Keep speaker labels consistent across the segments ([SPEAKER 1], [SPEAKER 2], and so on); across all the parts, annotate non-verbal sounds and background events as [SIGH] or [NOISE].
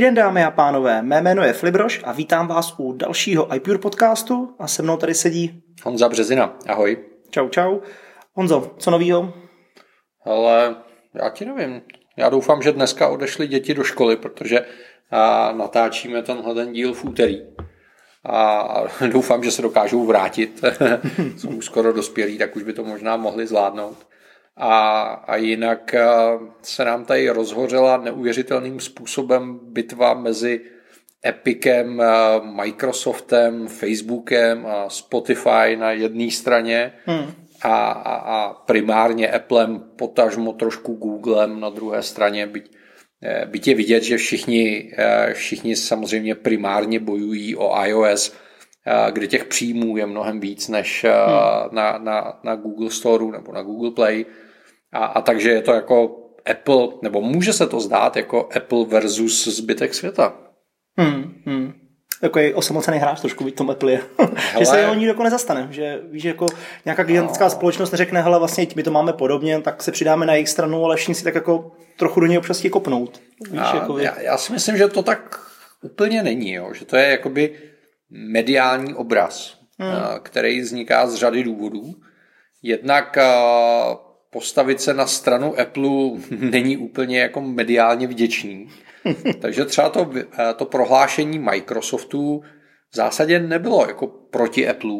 [SPEAKER 1] Dobrý den, dámy a pánové. Mé jméno je Flibroš a vítám vás u dalšího iPure podcastu a se mnou tady sedí
[SPEAKER 2] Honza Březina. Ahoj.
[SPEAKER 1] Čau, čau. Honzo, co novýho?
[SPEAKER 2] Ale já ti nevím. Já doufám, že dneska odešly děti do školy, protože a, natáčíme tenhle ten díl v úterý. A doufám, že se dokážou vrátit. [LAUGHS] Jsou už skoro dospělí, tak už by to možná mohli zvládnout. A, a jinak se nám tady rozhořela neuvěřitelným způsobem bitva mezi Epicem, Microsoftem, Facebookem a Spotify na jedné straně hmm. a, a, a primárně Applem, potažmo trošku Googlem na druhé straně, byť, eh, byť je vidět, že všichni, eh, všichni samozřejmě primárně bojují o iOS, eh, kde těch příjmů je mnohem víc než hmm. na, na, na Google Store nebo na Google Play. A, a takže je to jako Apple, nebo může se to zdát jako Apple versus zbytek světa.
[SPEAKER 1] Hmm, hmm. Takový osamocený hráč trošku v tom Apple je. [LAUGHS] že se jeho nikdo jako nezastane. Že víš, jako nějaká gigantická no. společnost neřekne, hele, vlastně my to máme podobně, tak se přidáme na jejich stranu, ale všichni si tak jako trochu do něj občas kopnout. Víš,
[SPEAKER 2] a,
[SPEAKER 1] jako
[SPEAKER 2] já, já, si myslím, že to tak úplně není, jo. že to je jakoby mediální obraz, hmm. který vzniká z řady důvodů. Jednak postavit se na stranu Apple není úplně jako mediálně vděčný. [LAUGHS] Takže třeba to, eh, to prohlášení Microsoftu v zásadě nebylo jako proti Apple,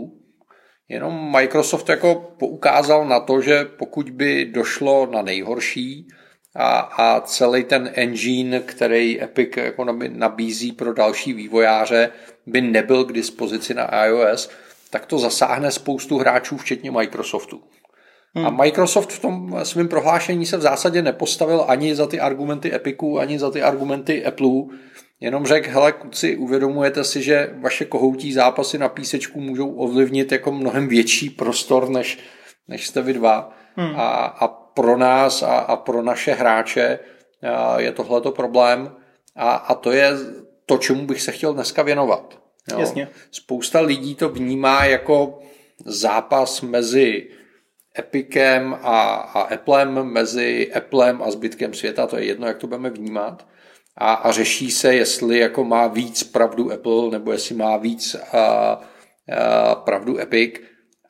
[SPEAKER 2] jenom Microsoft jako poukázal na to, že pokud by došlo na nejhorší a, a celý ten engine, který Epic jako nabízí pro další vývojáře, by nebyl k dispozici na iOS, tak to zasáhne spoustu hráčů, včetně Microsoftu. Hmm. A Microsoft v tom svém prohlášení se v zásadě nepostavil ani za ty argumenty Epiku, ani za ty argumenty Apple, jenom řekl, hele kluci, uvědomujete si, že vaše kohoutí zápasy na písečku můžou ovlivnit jako mnohem větší prostor, než, než jste vy dva. Hmm. A, a pro nás a, a pro naše hráče je tohleto problém a, a to je to, čemu bych se chtěl dneska věnovat.
[SPEAKER 1] Jo. Jasně.
[SPEAKER 2] Spousta lidí to vnímá jako zápas mezi Epicem a, a Applem, mezi Applem a zbytkem světa, to je jedno, jak to budeme vnímat. A, a řeší se, jestli jako má víc pravdu Apple, nebo jestli má víc a, a, pravdu Epic.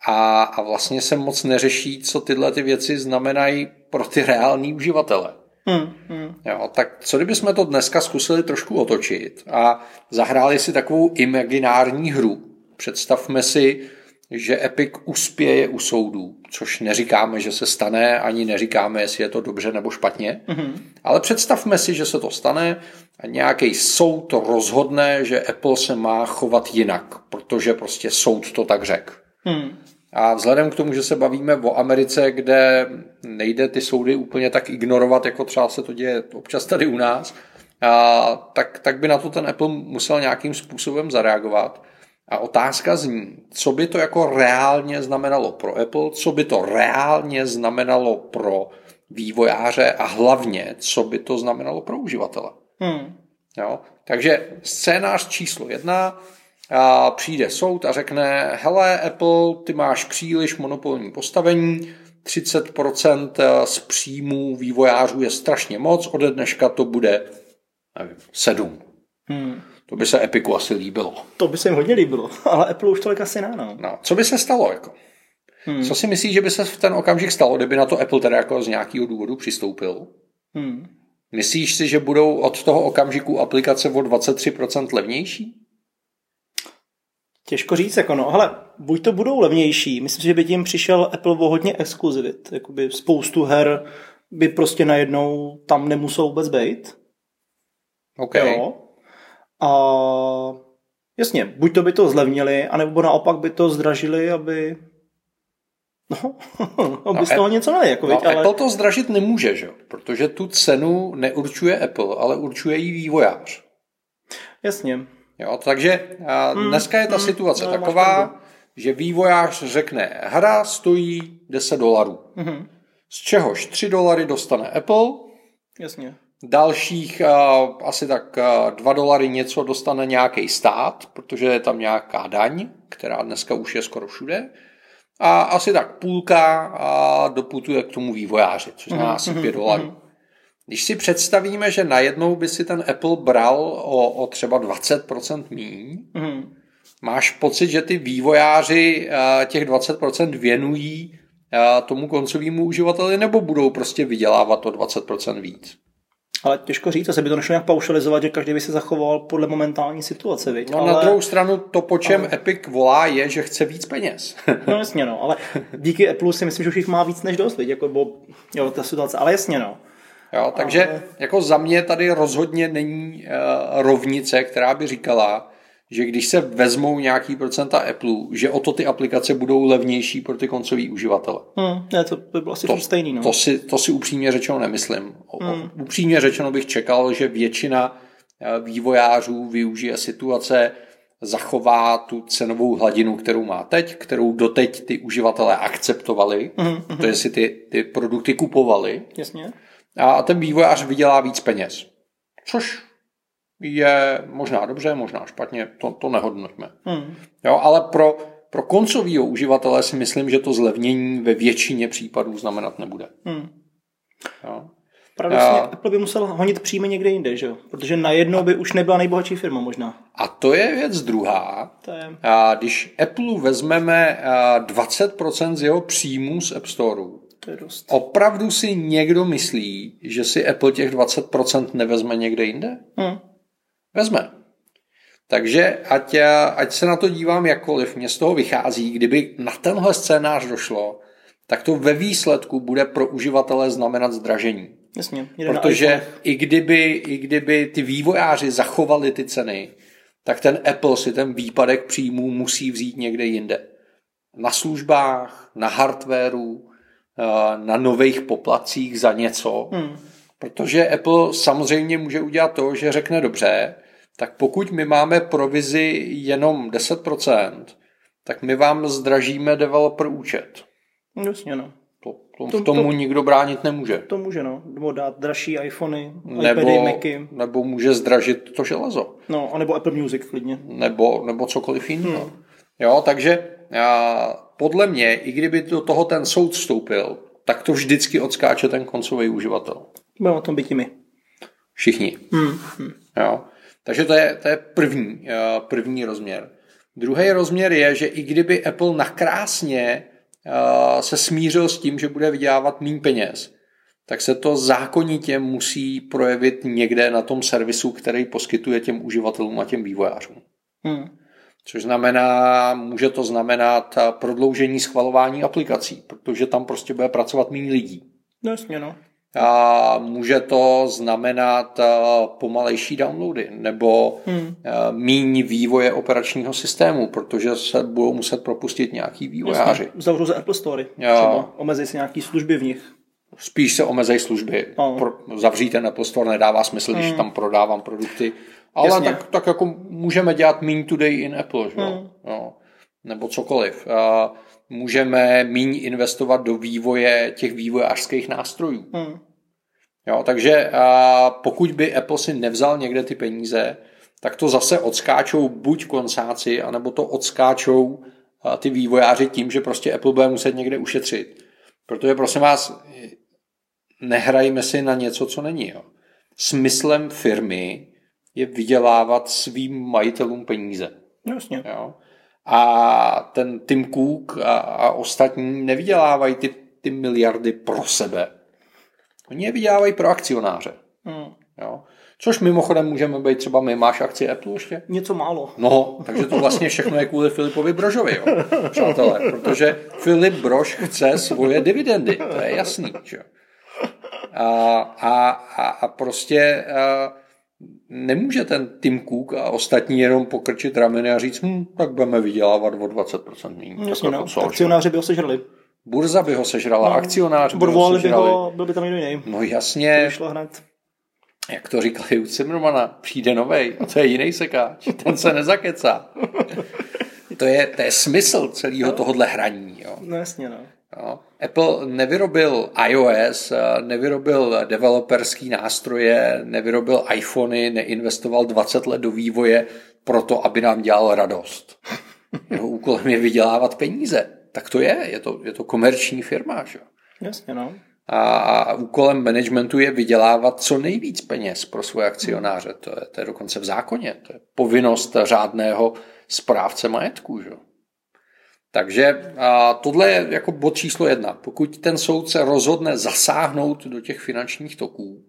[SPEAKER 2] A, a vlastně se moc neřeší, co tyhle ty věci znamenají pro ty reální uživatele. Hmm, hmm. Jo, tak co kdybychom to dneska zkusili trošku otočit a zahráli si takovou imaginární hru. Představme si, že Epic uspěje u soudů, což neříkáme, že se stane, ani neříkáme, jestli je to dobře nebo špatně, mm-hmm. ale představme si, že se to stane a nějaký soud to rozhodne, že Apple se má chovat jinak, protože prostě soud to tak řekl. Mm. A vzhledem k tomu, že se bavíme o Americe, kde nejde ty soudy úplně tak ignorovat, jako třeba se to děje občas tady u nás, a, tak, tak by na to ten Apple musel nějakým způsobem zareagovat. A otázka zní, co by to jako reálně znamenalo pro Apple, co by to reálně znamenalo pro vývojáře a hlavně, co by to znamenalo pro uživatele. Hmm. Jo? Takže scénář číslo jedna, a přijde soud a řekne, hele Apple, ty máš příliš monopolní postavení, 30% z příjmů vývojářů je strašně moc, ode dneška to bude nevím, 7. Hmm. To by se Epiku asi líbilo.
[SPEAKER 1] To by se jim hodně líbilo, [LAUGHS] ale Apple už tolik asi ne, no.
[SPEAKER 2] no co by se stalo, jako? Hmm. Co si myslíš, že by se v ten okamžik stalo, kdyby na to Apple teda jako z nějakého důvodu přistoupil? Hmm. Myslíš si, že budou od toho okamžiku aplikace o 23% levnější?
[SPEAKER 1] Těžko říct, jako no, hele, buď to budou levnější, myslím si, že by tím přišel Apple o hodně exkluzivit, jakoby spoustu her by prostě najednou tam nemuselo vůbec být.
[SPEAKER 2] Okay.
[SPEAKER 1] Jo, a jasně, buď to by to zlevnili, anebo naopak by to zdražili, aby No, [LAUGHS] aby no, z toho něco měli. Jako,
[SPEAKER 2] no, ale... Apple to zdražit nemůže, že? protože tu cenu neurčuje Apple, ale určuje jí vývojář.
[SPEAKER 1] Jasně.
[SPEAKER 2] Jo, takže a hmm, dneska je ta hmm, situace no, taková, že vývojář řekne, hra stojí 10 dolarů. Hmm. Z čehož 3 dolary dostane Apple.
[SPEAKER 1] Jasně.
[SPEAKER 2] Dalších uh, asi tak uh, 2 dolary něco dostane nějaký stát, protože je tam nějaká daň, která dneska už je skoro všude. A asi tak půlka doputuje k tomu vývojáři, což znamená asi 5 mhm, dolarů. Mhm. Když si představíme, že najednou by si ten Apple bral o, o třeba 20% míň, mm. máš pocit, že ty vývojáři uh, těch 20% věnují uh, tomu koncovému uživateli, nebo budou prostě vydělávat o 20% víc?
[SPEAKER 1] Ale těžko říct, asi by to nešlo nějak paušalizovat, že každý by se zachoval podle momentální situace. Viď?
[SPEAKER 2] No,
[SPEAKER 1] ale...
[SPEAKER 2] Na druhou stranu to, po čem ale... Epic volá, je, že chce víc peněz. [LAUGHS]
[SPEAKER 1] no jasně, no, ale díky Apple si myslím, že už jich má víc než dost, viď? Jako, bo, jo, ta situace, ale jasně, no.
[SPEAKER 2] Jo, takže ale... jako za mě tady rozhodně není uh, rovnice, která by říkala, že když se vezmou nějaký procenta Apple, že o to ty aplikace budou levnější pro ty koncový uživatele.
[SPEAKER 1] Hmm, ne, to by bylo asi
[SPEAKER 2] to,
[SPEAKER 1] stejný. No.
[SPEAKER 2] To, si, to si upřímně řečeno nemyslím. Hmm. Upřímně řečeno bych čekal, že většina eh, vývojářů využije situace, zachová tu cenovou hladinu, kterou má teď, kterou doteď ty uživatelé akceptovali, mm-hmm. to je si ty, ty produkty kupovali.
[SPEAKER 1] Jasně.
[SPEAKER 2] A ten vývojář vydělá víc peněz. Což je možná dobře, možná špatně, to, to nehodnotíme. Hmm. Jo, ale pro, pro koncového uživatele si myslím, že to zlevnění ve většině případů znamenat nebude. Hmm.
[SPEAKER 1] Jo. Pravděpodobně a... Apple by musel honit příjmy někde jinde, že jo? Protože najednou by už nebyla nejbohatší firma možná.
[SPEAKER 2] A to je věc druhá.
[SPEAKER 1] To je...
[SPEAKER 2] A když Apple vezmeme 20% z jeho příjmů z App Store,
[SPEAKER 1] to je dost.
[SPEAKER 2] Opravdu si někdo myslí, že si Apple těch 20% nevezme někde jinde? Hmm. Vezme. Takže ať, ať se na to dívám jakkoliv, mě z toho vychází, kdyby na tenhle scénář došlo, tak to ve výsledku bude pro uživatele znamenat zdražení.
[SPEAKER 1] Jasně,
[SPEAKER 2] Protože i kdyby, i kdyby ty vývojáři zachovali ty ceny, tak ten Apple si ten výpadek příjmů musí vzít někde jinde. Na službách, na hardwareu, eh, na nových poplacích za něco. Hmm. Protože Apple samozřejmě může udělat to, že řekne dobře, tak pokud my máme provizi jenom 10%, tak my vám zdražíme developer účet.
[SPEAKER 1] Jasně, no.
[SPEAKER 2] To, to, to, tomu to, nikdo bránit nemůže.
[SPEAKER 1] To může, no. Nebo dát dražší iPhony, nebo, iPady, Macy.
[SPEAKER 2] Nebo může zdražit to železo.
[SPEAKER 1] No, anebo Apple Music klidně.
[SPEAKER 2] Nebo, nebo cokoliv jiného. Hmm. Jo, takže a, podle mě, i kdyby do toho ten soud vstoupil, tak to vždycky odskáče ten koncový uživatel.
[SPEAKER 1] Budeme o tom být my.
[SPEAKER 2] Všichni.
[SPEAKER 1] Hmm. Hmm.
[SPEAKER 2] Jo. Takže to je, to je první, eh, první rozměr. Druhý rozměr je, že i kdyby Apple nakrásně eh, se smířil s tím, že bude vydělávat méně peněz, tak se to zákonitě musí projevit někde na tom servisu, který poskytuje těm uživatelům a těm vývojářům. Hmm. Což znamená, může to znamenat eh, prodloužení schvalování aplikací, protože tam prostě bude pracovat méně lidí.
[SPEAKER 1] No jasně, no.
[SPEAKER 2] A může to znamenat pomalejší downloady nebo hmm. míň vývoje operačního systému, protože se budou muset propustit nějaký vývojáři.
[SPEAKER 1] Zavřou se Apple Store, třeba omezí se nějaký služby v nich.
[SPEAKER 2] Spíš se omezej služby. No. Pro, zavřít ten Apple Store nedává smysl, hmm. když tam prodávám produkty. Ale tak, tak jako můžeme dělat mean today in Apple, že? Hmm. No. Nebo cokoliv. Uh, můžeme méně investovat do vývoje těch vývojářských nástrojů. Hmm. Jo, takže a pokud by Apple si nevzal někde ty peníze, tak to zase odskáčou buď koncáci, anebo to odskáčou ty vývojáři tím, že prostě Apple bude muset někde ušetřit. Protože prosím vás, nehrajme si na něco, co není. Jo. Smyslem firmy je vydělávat svým majitelům peníze.
[SPEAKER 1] Jasně.
[SPEAKER 2] Jo. A ten Tim Cook a, a ostatní nevydělávají ty, ty miliardy pro sebe. Oni je vydělávají pro akcionáře. Hmm. Jo. Což mimochodem můžeme být třeba my. Máš akci Apple ještě?
[SPEAKER 1] Něco málo.
[SPEAKER 2] No, takže to vlastně všechno je kvůli Filipovi Brožovi, jo, přátelé. Protože Filip Brož chce svoje dividendy, to je jasný. Že? A, a, a, a prostě a, nemůže ten Tim Cook a ostatní jenom pokrčit rameny a říct, hm, tak budeme vydělávat o 20% méně.
[SPEAKER 1] Jasně, no. Akcionáři by ho sežrali.
[SPEAKER 2] Burza by ho sežrala, no, akcionář
[SPEAKER 1] by ho by ho, byl by tam někdo jiný.
[SPEAKER 2] No jasně.
[SPEAKER 1] To hned.
[SPEAKER 2] Jak to říkali u Zimmermana, přijde novej a to je jiný sekáč, ten se nezakecá. [LAUGHS] to, je, to je smysl celého tohohle hraní. Jo.
[SPEAKER 1] No jasně, no.
[SPEAKER 2] Jo. Apple nevyrobil iOS, nevyrobil developerský nástroje, nevyrobil iPhony, neinvestoval 20 let do vývoje proto, aby nám dělal radost. Jeho úkolem je vydělávat peníze tak to je, je to, je to komerční firma. Že?
[SPEAKER 1] Jasně, no.
[SPEAKER 2] a úkolem managementu je vydělávat co nejvíc peněz pro svoje akcionáře. To je, to je dokonce v zákoně. To je povinnost řádného správce majetku. Že? Takže a tohle je jako bod číslo jedna. Pokud ten soudce rozhodne zasáhnout do těch finančních toků,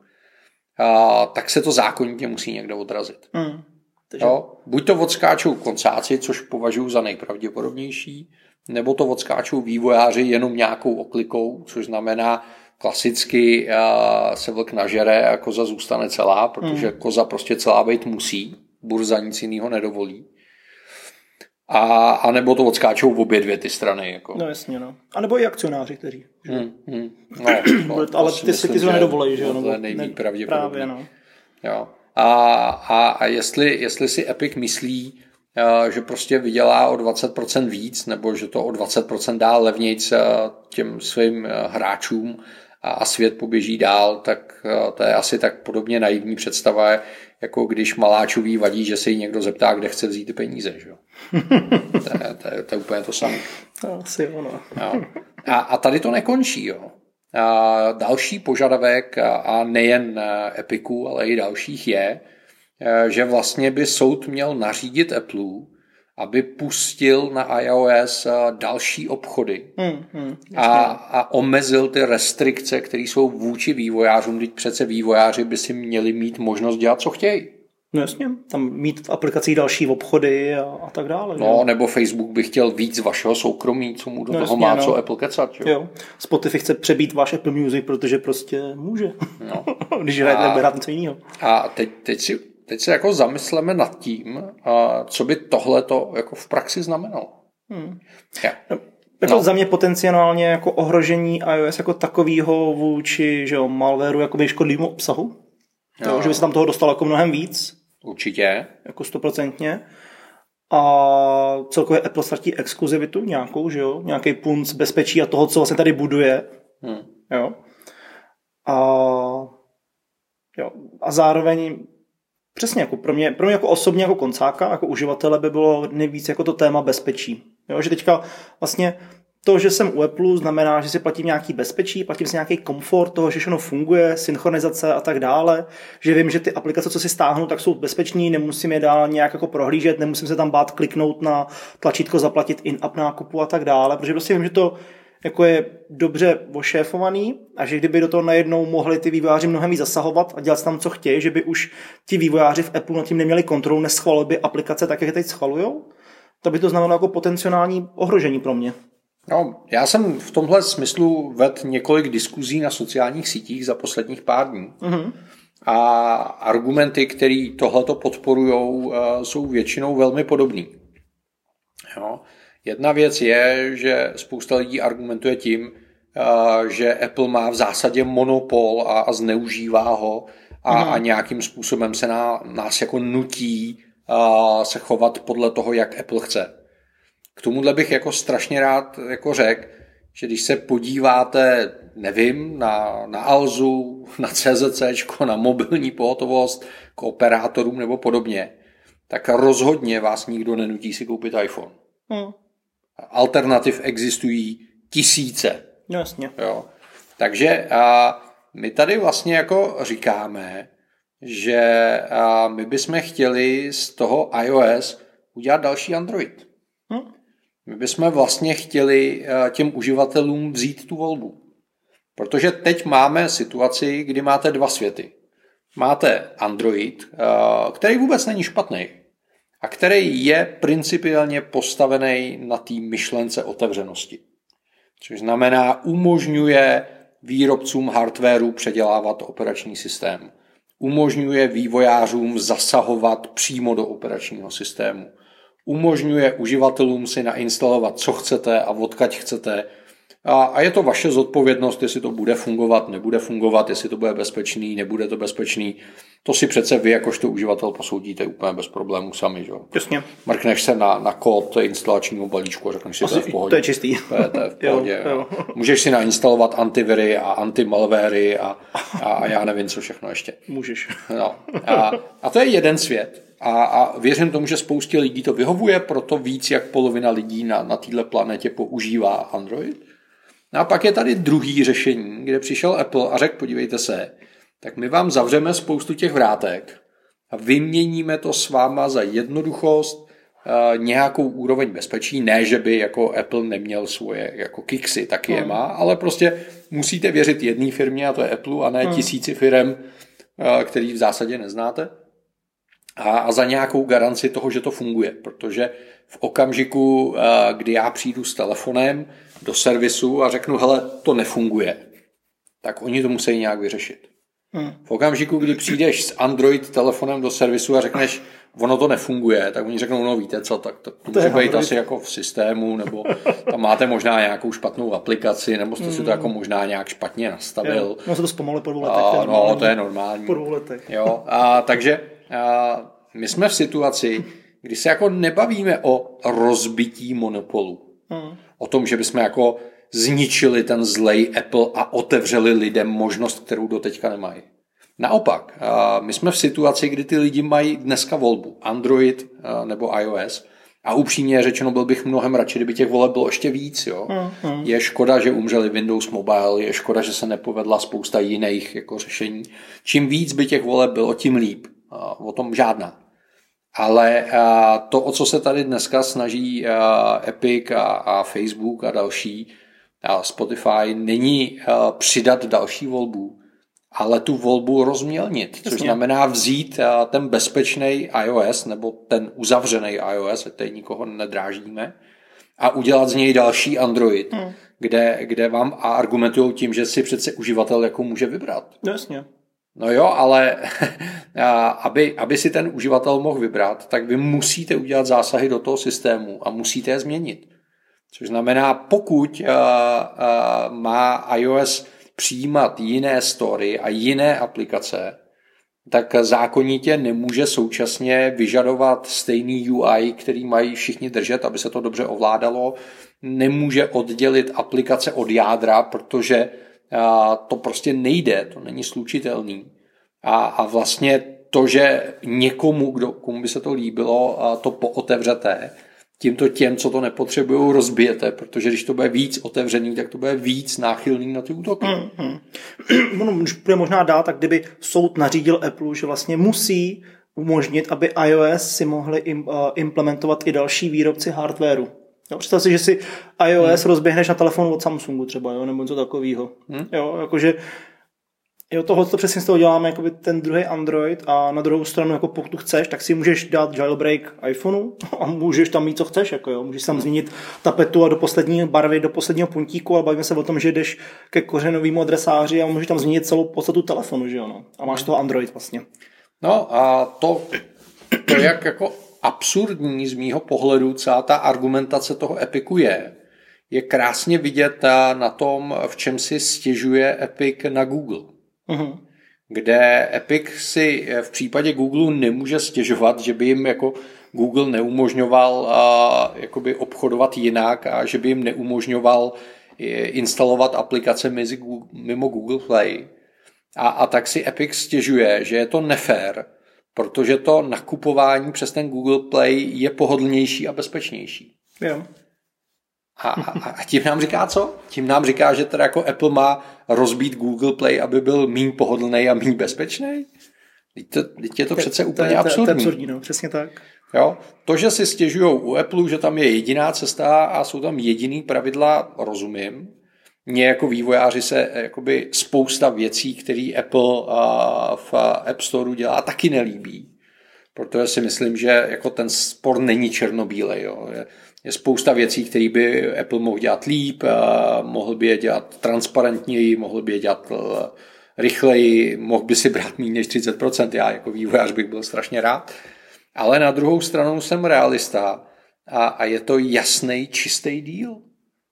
[SPEAKER 2] a, tak se to zákonitě musí někdo odrazit. Mm, takže... jo? Buď to odskáčou koncáci, což považuji za nejpravděpodobnější, nebo to odskáčou vývojáři jenom nějakou oklikou, což znamená, klasicky uh, se vlk nažere a koza zůstane celá, protože mm. koza prostě celá být musí, burza nic jiného nedovolí. A, a nebo to odskáčou v obě dvě ty strany. Jako.
[SPEAKER 1] No jasně, no. A nebo i akcionáři, kteří.
[SPEAKER 2] Hmm, hmm.
[SPEAKER 1] No, [CLEARS THROAT] no, ale ty si ty to nedovolí, že jo?
[SPEAKER 2] To je nejméně ne, pravděpodobně. Právě,
[SPEAKER 1] no.
[SPEAKER 2] Jo. A, a, a jestli, jestli si Epic myslí, eh, že prostě vydělá o 20% víc, nebo že to o 20% dá levnějc eh, těm svým eh, hráčům, a svět poběží dál, tak to je asi tak podobně naivní představa, jako když maláčový vadí, že se jí někdo zeptá, kde chce vzít ty peníze. Že? [LAUGHS] to, je, to, je, to je úplně to samé.
[SPEAKER 1] Asi ono.
[SPEAKER 2] A, a tady to nekončí. Jo. A další požadavek, a nejen Epiku, ale i dalších je, eh, že vlastně by soud měl nařídit Apple, aby pustil na iOS eh, další obchody hmm, hmm, a, a omezil ty restrikce, které jsou vůči vývojářům. Teď přece vývojáři by si měli mít možnost dělat, co chtějí.
[SPEAKER 1] No jasně, tam mít v aplikacích další obchody a, a tak dále.
[SPEAKER 2] No, že? nebo Facebook by chtěl víc vašeho soukromí, co mu do no, toho jasně, má no. co Apple kecat. Jo?
[SPEAKER 1] jo. Spotify chce přebít váš Apple Music, protože prostě může. No. [LAUGHS] Když hrajete hrát něco jiného.
[SPEAKER 2] A teď, teď si teď se jako zamysleme nad tím, co by tohle to jako v praxi znamenalo. Hmm.
[SPEAKER 1] Ja. Jako no, jako za mě potenciálně jako ohrožení iOS jako takového vůči že jo, malwareu jako škodlivému obsahu. No. To, že by se tam toho dostalo jako mnohem víc.
[SPEAKER 2] Určitě.
[SPEAKER 1] Jako stoprocentně. A celkově Apple ztratí exkluzivitu nějakou, že jo? Nějaký punc bezpečí a toho, co vlastně tady buduje. Hmm. Jo? A, jo. a zároveň Přesně, jako pro, mě, pro mě jako osobně jako koncáka, jako uživatele by bylo nejvíc jako to téma bezpečí. Jo, že teďka vlastně to, že jsem u Apple, znamená, že si platím nějaký bezpečí, platím si nějaký komfort toho, že všechno funguje, synchronizace a tak dále, že vím, že ty aplikace, co si stáhnu, tak jsou bezpečný, nemusím je dál nějak jako prohlížet, nemusím se tam bát kliknout na tlačítko zaplatit in-app nákupu a tak dále, protože prostě vím, že to jako je dobře ošéfovaný a že kdyby do toho najednou mohli ty vývojáři mnohem víc zasahovat a dělat tam, co chtějí, že by už ti vývojáři v Apple nad tím neměli kontrolu, neschvalovali by aplikace tak, jak je teď schvalujou, to by to znamenalo jako potenciální ohrožení pro mě.
[SPEAKER 2] No, já jsem v tomhle smyslu ved několik diskuzí na sociálních sítích za posledních pár dní. Mm-hmm. A argumenty, které tohleto podporují, eh, jsou většinou velmi podobné. Jo. Jedna věc je, že spousta lidí argumentuje tím, eh, že Apple má v zásadě monopol a, a zneužívá ho a, a nějakým způsobem se nás jako nutí a, eh, se chovat podle toho, jak Apple chce. K tomuhle bych jako strašně rád jako řekl, že když se podíváte, nevím, na, na Alzu, na CZC, na mobilní pohotovost, k operátorům nebo podobně, tak rozhodně vás nikdo nenutí si koupit iPhone. Hmm alternativ existují tisíce.
[SPEAKER 1] No, jasně.
[SPEAKER 2] Jo. Takže a my tady vlastně jako říkáme, že a my bychom chtěli z toho iOS udělat další Android. Hm? My bychom vlastně chtěli těm uživatelům vzít tu volbu. Protože teď máme situaci, kdy máte dva světy. Máte Android, který vůbec není špatný a který je principiálně postavený na té myšlence otevřenosti. Což znamená, umožňuje výrobcům hardwareu předělávat operační systém. Umožňuje vývojářům zasahovat přímo do operačního systému. Umožňuje uživatelům si nainstalovat, co chcete a odkaď chcete. A, a je to vaše zodpovědnost, jestli to bude fungovat, nebude fungovat, jestli to bude bezpečný, nebude to bezpečný. To si přece vy, jakožto uživatel, posoudíte úplně bez problémů sami. Že?
[SPEAKER 1] Jasně.
[SPEAKER 2] Mrkneš se na, na kód instalačního balíčku a řekneš si,
[SPEAKER 1] Asi, to je v pohodě. To je čistý.
[SPEAKER 2] To je, to je v [LAUGHS] pohodě. jo, jo. Můžeš si nainstalovat antiviry a antimalvéry a, a, a já nevím, co všechno ještě.
[SPEAKER 1] Můžeš.
[SPEAKER 2] No. A, a to je jeden svět. A, a věřím tomu, že spoustě lidí to vyhovuje, proto víc jak polovina lidí na, na této planetě používá Android. No a pak je tady druhý řešení, kde přišel Apple a řekl, podívejte se, tak my vám zavřeme spoustu těch vrátek a vyměníme to s váma za jednoduchost, eh, nějakou úroveň bezpečí, ne, že by jako Apple neměl svoje jako kiksy, taky je hmm. má, ale prostě musíte věřit jedné firmě a to je Apple a ne hmm. tisíci firm, eh, který v zásadě neznáte a, a za nějakou garanci toho, že to funguje, protože v okamžiku, eh, kdy já přijdu s telefonem do servisu a řeknu, hele, to nefunguje, tak oni to musí nějak vyřešit. Hmm. V okamžiku, kdy přijdeš s Android telefonem do servisu a řekneš, ono to nefunguje, tak oni řeknou, no víte co, tak to, to může být asi jako v systému, nebo tam máte možná nějakou špatnou aplikaci, nebo jste hmm. si to hmm. jako možná nějak špatně nastavil. Jo,
[SPEAKER 1] no se to zpomaluje po dvou letech.
[SPEAKER 2] A, no, to je normální.
[SPEAKER 1] Po dvou letech.
[SPEAKER 2] Jo, a takže a, my jsme v situaci, kdy se jako nebavíme o rozbití monopolu. Hmm. O tom, že bychom jako zničili ten zlej Apple a otevřeli lidem možnost, kterou do teďka nemají. Naopak, my jsme v situaci, kdy ty lidi mají dneska volbu Android nebo iOS a upřímně řečeno byl bych mnohem radši, kdyby těch voleb bylo ještě víc. Jo. Mm, Je škoda, že umřeli Windows Mobile, je škoda, že se nepovedla spousta jiných jako řešení. Čím víc by těch voleb bylo, tím líp. O tom žádná. Ale to, o co se tady dneska snaží Epic a Facebook a další, Spotify, není přidat další volbu, ale tu volbu rozmělnit, což Jasně. znamená vzít ten bezpečný iOS nebo ten uzavřený iOS, tady nikoho nedráždíme, a udělat z něj další Android, hmm. kde, kde vám argumentují tím, že si přece uživatel jako může vybrat.
[SPEAKER 1] Jasně.
[SPEAKER 2] No jo, ale [LAUGHS] aby, aby si ten uživatel mohl vybrat, tak vy musíte udělat zásahy do toho systému a musíte je změnit. Což znamená, pokud má iOS přijímat jiné story a jiné aplikace, tak zákonitě nemůže současně vyžadovat stejný UI, který mají všichni držet, aby se to dobře ovládalo. Nemůže oddělit aplikace od jádra, protože to prostě nejde, to není slučitelný. A, a vlastně to, že někomu, kdo, komu by se to líbilo, to pootevřete, tímto těm, co to nepotřebují, rozbijete, protože když to bude víc otevřený, tak to bude víc náchylný na ty útoky. Mm-hmm.
[SPEAKER 1] Ono bude možná dát, tak kdyby soud nařídil Apple, že vlastně musí umožnit, aby iOS si mohli implementovat i další výrobci hardwareu. Jo, představ si, že si iOS hmm. rozběhneš na telefonu od Samsungu třeba, jo, nebo něco takového. Hmm. Jo, jakože Jo, tohle to přesně z toho děláme jako ten druhý Android a na druhou stranu, jako pokud chceš, tak si můžeš dát jailbreak iPhoneu [LAUGHS] a můžeš tam mít, co chceš. Jako jo. Můžeš tam změnit tapetu a do poslední barvy, do posledního puntíku a bavíme se o tom, že jdeš ke kořenovému adresáři a můžeš tam změnit celou podstatu telefonu, že jo. No. A máš toho Android vlastně.
[SPEAKER 2] No a to, to jak jako absurdní z mýho pohledu celá ta argumentace toho Epiku je, je krásně vidět na tom, v čem si stěžuje Epic na Google. Uh-huh. Kde Epic si v případě Google nemůže stěžovat, že by jim jako Google neumožňoval a, jakoby obchodovat jinak a že by jim neumožňoval instalovat aplikace mimo Google Play. A, a tak si Epic stěžuje, že je to nefér, protože to nakupování přes ten Google Play je pohodlnější a bezpečnější.
[SPEAKER 1] Jo.
[SPEAKER 2] A, a, a tím nám říká co? Tím nám říká, že teda jako Apple má rozbít Google Play, aby byl méně pohodlný a méně bezpečný? Teď, to, teď je to přece úplně to, to, absurdní. To,
[SPEAKER 1] to absurdní, no, přesně tak.
[SPEAKER 2] Jo? To, že si stěžují u Apple, že tam je jediná cesta a jsou tam jediný pravidla, rozumím. Mně jako vývojáři se eh, jakoby spousta věcí, které Apple v App Store dělá, taky nelíbí. Protože si myslím, že jako ten spor není černobílej. Jo. Je, je spousta věcí, které by Apple mohl dělat líp, mohl by je dělat transparentněji, mohl by je dělat eh, rychleji, mohl by si brát méně než 30%, já jako vývojář bych byl strašně rád. Ale na druhou stranu jsem realista a, a je to jasný, čistý díl.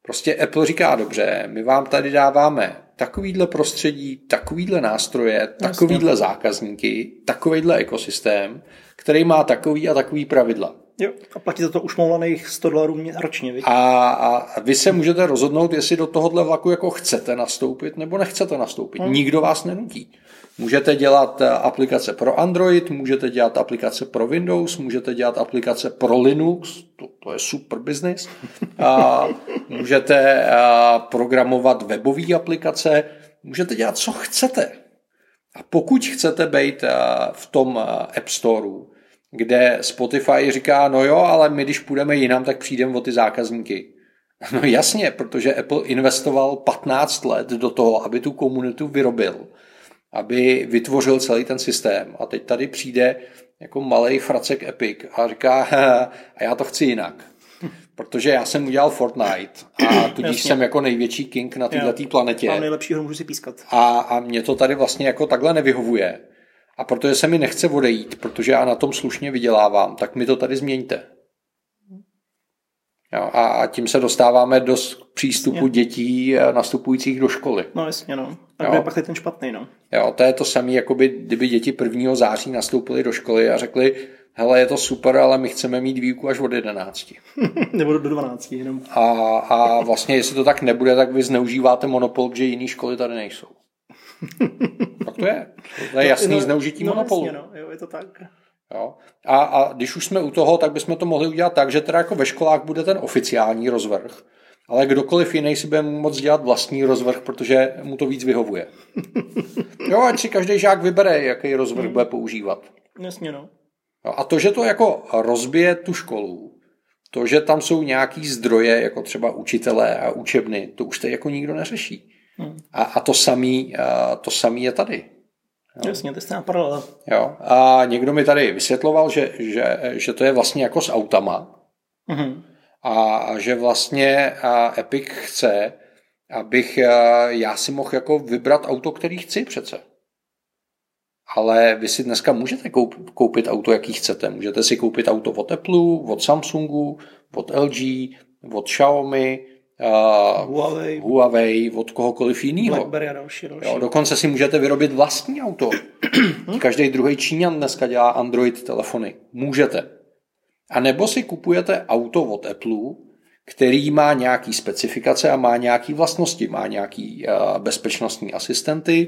[SPEAKER 2] Prostě Apple říká, dobře, my vám tady dáváme takovýhle prostředí, takovýhle nástroje, takovýhle zákazníky, takovýhle ekosystém, který má takový a takový pravidla.
[SPEAKER 1] Jo, a platí za to už moulaných 100 dolarů ročně.
[SPEAKER 2] A, a vy se můžete rozhodnout, jestli do tohohle vlaku jako chcete nastoupit nebo nechcete nastoupit. Hmm. Nikdo vás nenutí. Můžete dělat eh, aplikace pro Android, můžete dělat aplikace pro Windows, můžete dělat aplikace pro Linux, to, to je super business. A můžete eh, programovat webové aplikace, můžete dělat, co chcete. A pokud chcete být eh, v tom App Storeu, kde Spotify říká, no jo, ale my když půjdeme jinam, tak přijdeme o ty zákazníky. No jasně, protože Apple investoval 15 let do toho, aby tu komunitu vyrobil, aby vytvořil celý ten systém. A teď tady přijde jako malý fracek Epic a říká, a já to chci jinak. [LAUGHS] Protože já jsem udělal Fortnite a tudíž Jasně. jsem jako největší king na této planetě.
[SPEAKER 1] A nejlepší můžu si pískat.
[SPEAKER 2] A, a mě to tady vlastně jako takhle nevyhovuje. A protože se mi nechce odejít, protože já na tom slušně vydělávám, tak mi to tady změňte. Jo, a tím se dostáváme do přístupu je. dětí eh, nastupujících do školy.
[SPEAKER 1] No jasně, no. A kde je pak ten špatný, no.
[SPEAKER 2] Jo, to je to samé, jako by, kdyby děti 1. září nastoupily do školy a řekli, hele, je to super, ale my chceme mít výuku až od 11. [LAUGHS]
[SPEAKER 1] Nebo do 12 jenom.
[SPEAKER 2] A, a vlastně, jestli to tak nebude, tak vy zneužíváte monopol, že jiné školy tady nejsou. [LAUGHS] tak to je. To je jasný no, zneužití no, monopolu.
[SPEAKER 1] Jasně, no. Jo, je to tak.
[SPEAKER 2] Jo. A, a když už jsme u toho, tak bychom to mohli udělat tak, že teda jako ve školách bude ten oficiální rozvrh, ale kdokoliv jiný si bude moct dělat vlastní rozvrh, protože mu to víc vyhovuje. [LAUGHS] Jo, ať si každý žák vybere, jaký rozvrh hmm. bude používat.
[SPEAKER 1] Jasně, no.
[SPEAKER 2] Jo, a to, že to jako rozbije tu školu, to, že tam jsou nějaký zdroje, jako třeba učitelé a učebny, to už teď jako nikdo neřeší. Hmm. A, a to samý, a to samý je tady.
[SPEAKER 1] Jo. Jasně, to je stejná paralela.
[SPEAKER 2] Jo. A někdo mi tady vysvětloval, že, že, že to je vlastně jako s autama. Mm-hmm. A, a že vlastně a Epic chce, abych já si mohl jako vybrat auto, který chci přece. Ale vy si dneska můžete koup, koupit auto, jaký chcete. Můžete si koupit auto od Apple, od Samsungu, od LG, od Xiaomi,
[SPEAKER 1] uh, Huawei.
[SPEAKER 2] Huawei, od kohokoliv jiného.
[SPEAKER 1] BlackBerry a další, další.
[SPEAKER 2] Jo, dokonce si můžete vyrobit vlastní auto. [CLEARS THROAT] Každý druhý Číňan dneska dělá Android telefony. Můžete. A nebo si kupujete auto od Apple, který má nějaký specifikace a má nějaký vlastnosti, má nějaký uh, bezpečnostní asistenty,